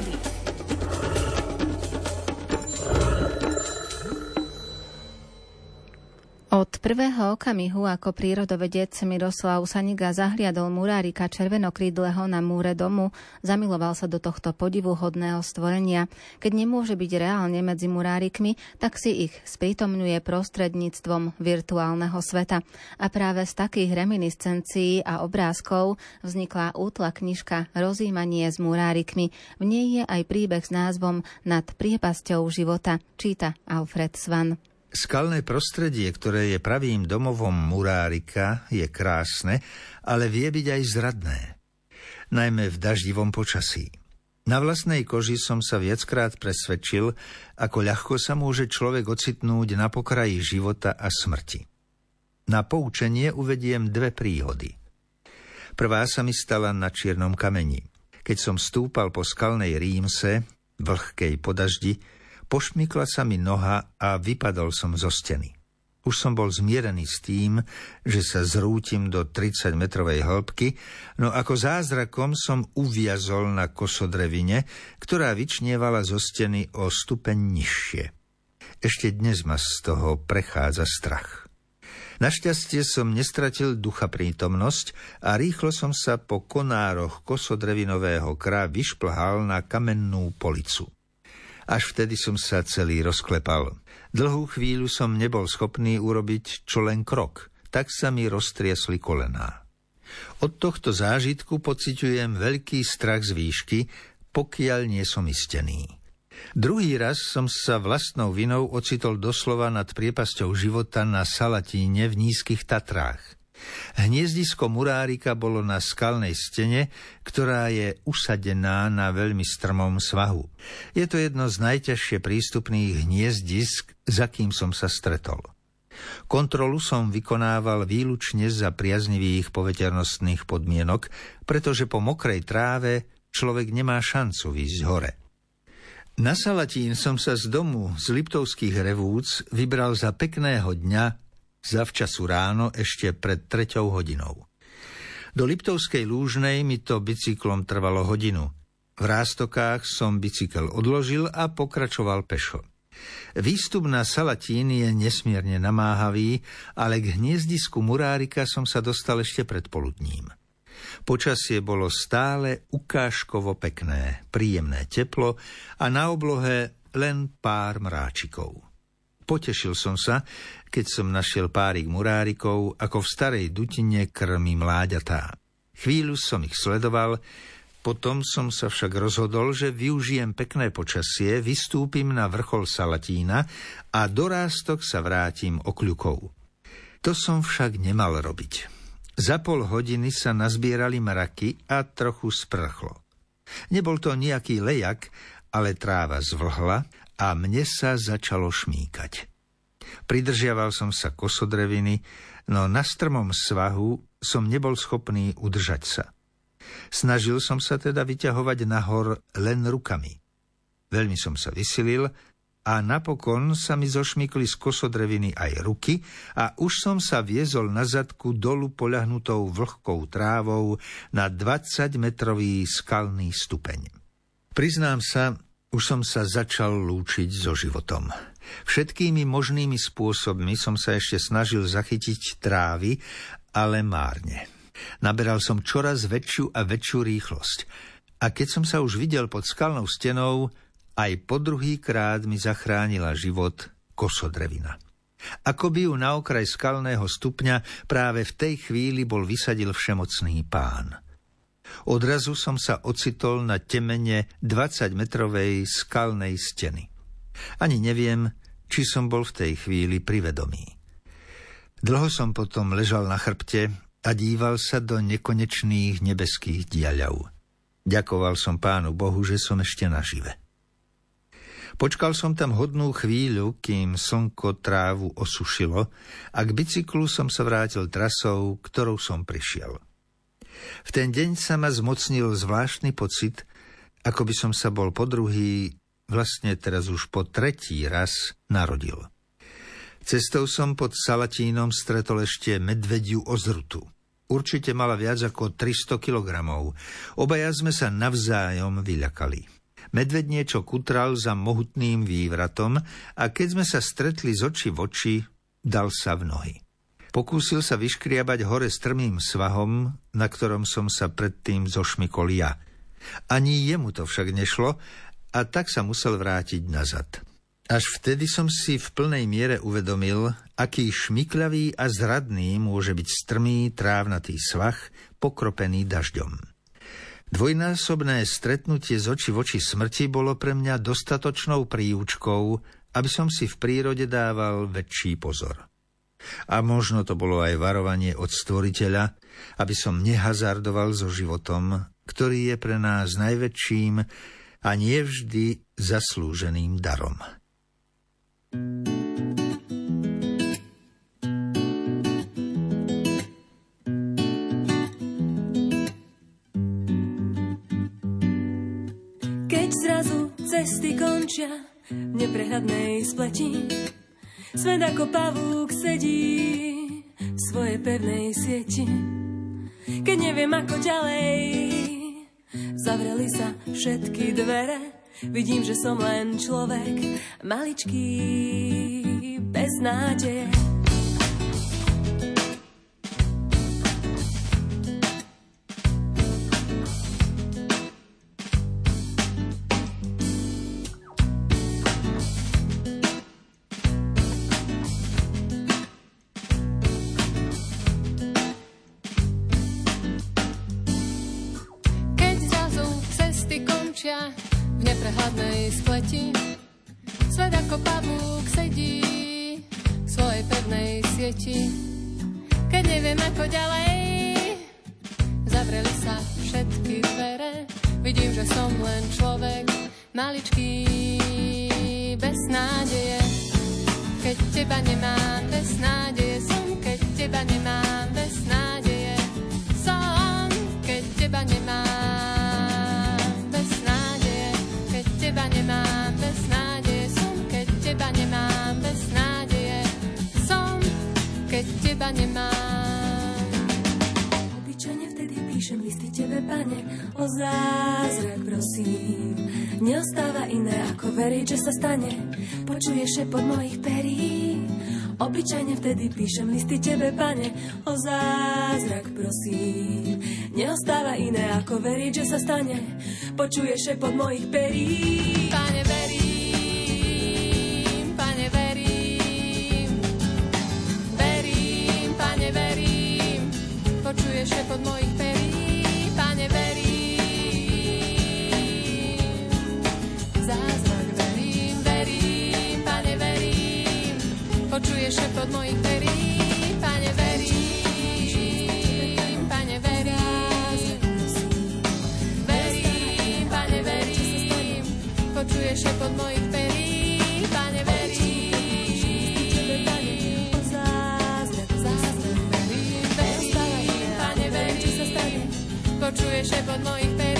Brody. Prvého okamihu, ako prírodovedec Miroslav Saniga zahliadol murárika červenokrídleho na múre domu, zamiloval sa do tohto podivuhodného stvorenia. Keď nemôže byť reálne medzi murárikmi, tak si ich sprítomňuje prostredníctvom virtuálneho sveta. A práve z takých reminiscencií a obrázkov vznikla útla knižka Rozímanie s murárikmi. V nej je aj príbeh s názvom Nad priepasťou života, číta Alfred Svan. Skalné prostredie, ktoré je pravým domovom murárika, je krásne, ale vie byť aj zradné. Najmä v daždivom počasí. Na vlastnej koži som sa viackrát presvedčil, ako ľahko sa môže človek ocitnúť na pokraji života a smrti. Na poučenie uvediem dve príhody. Prvá sa mi stala na čiernom kameni. Keď som stúpal po skalnej rímse, vlhkej podaždi, Pošmykla sa mi noha a vypadol som zo steny. Už som bol zmierený s tým, že sa zrútim do 30-metrovej hĺbky, no ako zázrakom som uviazol na kosodrevine, ktorá vyčnievala zo steny o stupeň nižšie. Ešte dnes ma z toho prechádza strach. Našťastie som nestratil ducha prítomnosť a rýchlo som sa po konároch kosodrevinového krá vyšplhal na kamennú policu. Až vtedy som sa celý rozklepal. Dlhú chvíľu som nebol schopný urobiť čo len krok, tak sa mi roztriesli kolená. Od tohto zážitku pociťujem veľký strach z výšky, pokiaľ nie som istený. Druhý raz som sa vlastnou vinou ocitol doslova nad priepasťou života na Salatíne v nízkych Tatrách. Hniezdisko murárika bolo na skalnej stene, ktorá je usadená na veľmi strmom svahu. Je to jedno z najťažšie prístupných hniezdisk, za kým som sa stretol. Kontrolu som vykonával výlučne za priaznivých poveternostných podmienok, pretože po mokrej tráve človek nemá šancu výjsť hore. Na Salatín som sa z domu z Liptovských revúc vybral za pekného dňa zavčasu ráno ešte pred treťou hodinou. Do Liptovskej lúžnej mi to bicyklom trvalo hodinu. V rástokách som bicykel odložil a pokračoval pešo. Výstup na Salatín je nesmierne namáhavý, ale k hniezdisku Murárika som sa dostal ešte pred poludním. Počasie bolo stále ukážkovo pekné, príjemné teplo a na oblohe len pár mráčikov. Potešil som sa, keď som našiel párik murárikov, ako v starej dutine krmi mláďatá. Chvíľu som ich sledoval, potom som sa však rozhodol, že využijem pekné počasie, vystúpim na vrchol Salatína a do rástok sa vrátim okľukou. To som však nemal robiť. Za pol hodiny sa nazbierali mraky a trochu sprchlo. Nebol to nejaký lejak, ale tráva zvlhla a mne sa začalo šmíkať. Pridržiaval som sa kosodreviny, no na strmom svahu som nebol schopný udržať sa. Snažil som sa teda vyťahovať nahor len rukami. Veľmi som sa vysilil a napokon sa mi zošmykli z kosodreviny aj ruky a už som sa viezol na zadku dolu poľahnutou vlhkou trávou na 20-metrový skalný stupeň. Priznám sa, už som sa začal lúčiť so životom. Všetkými možnými spôsobmi som sa ešte snažil zachytiť trávy, ale márne. Naberal som čoraz väčšiu a väčšiu rýchlosť. A keď som sa už videl pod skalnou stenou, aj po druhý krát mi zachránila život kosodrevina. Ako by ju na okraj skalného stupňa práve v tej chvíli bol vysadil všemocný pán – Odrazu som sa ocitol na temene 20-metrovej skalnej steny. Ani neviem, či som bol v tej chvíli privedomý. Dlho som potom ležal na chrbte a díval sa do nekonečných nebeských diaľov. Ďakoval som pánu Bohu, že som ešte nažive. Počkal som tam hodnú chvíľu, kým slnko trávu osušilo a k bicyklu som sa vrátil trasou, ktorou som prišiel. V ten deň sa ma zmocnil zvláštny pocit, ako by som sa bol po druhý, vlastne teraz už po tretí raz narodil. Cestou som pod Salatínom stretol ešte medvediu ozrutu. Určite mala viac ako 300 kilogramov. Obaja sme sa navzájom vyľakali. Medved niečo kutral za mohutným vývratom a keď sme sa stretli z oči v oči, dal sa v nohy. Pokúsil sa vyškriabať hore strmým svahom, na ktorom som sa predtým zošmykol ja. Ani jemu to však nešlo a tak sa musel vrátiť nazad. Až vtedy som si v plnej miere uvedomil, aký šmikľavý a zradný môže byť strmý trávnatý svach, pokropený dažďom. Dvojnásobné stretnutie z oči v oči smrti bolo pre mňa dostatočnou príučkou, aby som si v prírode dával väčší pozor. A možno to bolo aj varovanie od stvoriteľa, aby som nehazardoval so životom, ktorý je pre nás najväčším a nie vždy zaslúženým darom. Keď zrazu cesty končia v neprehľadnej spleti, svet ako pavúk sedí v svojej pevnej sieti. Keď neviem ako ďalej, zavreli sa všetky dvere, Vidím, že som len človek, maličký, bez nádeje. Neprehľadnej spleti. Svet ako pavúk sedí v svojej pevnej sieti. Keď neviem ako ďalej, zavreli sa všetky dvere. Vidím, že som len človek, maličký, bez nádeje. Keď teba nemám, bez nádeje som, keď teba nemám, bez nádeje teba nemám. Obyčajne vtedy píšem listy tebe, pane, o zázrak prosím. Neostáva iné ako veriť, že sa stane, počuješ šepot mojich perí. Obyčajne vtedy píšem listy tebe, pane, o zázrak prosím. Neostáva iné ako veriť, že sa stane, počuješ šepot mojich perí. Pane, verím, počuješ šepot mojich perí,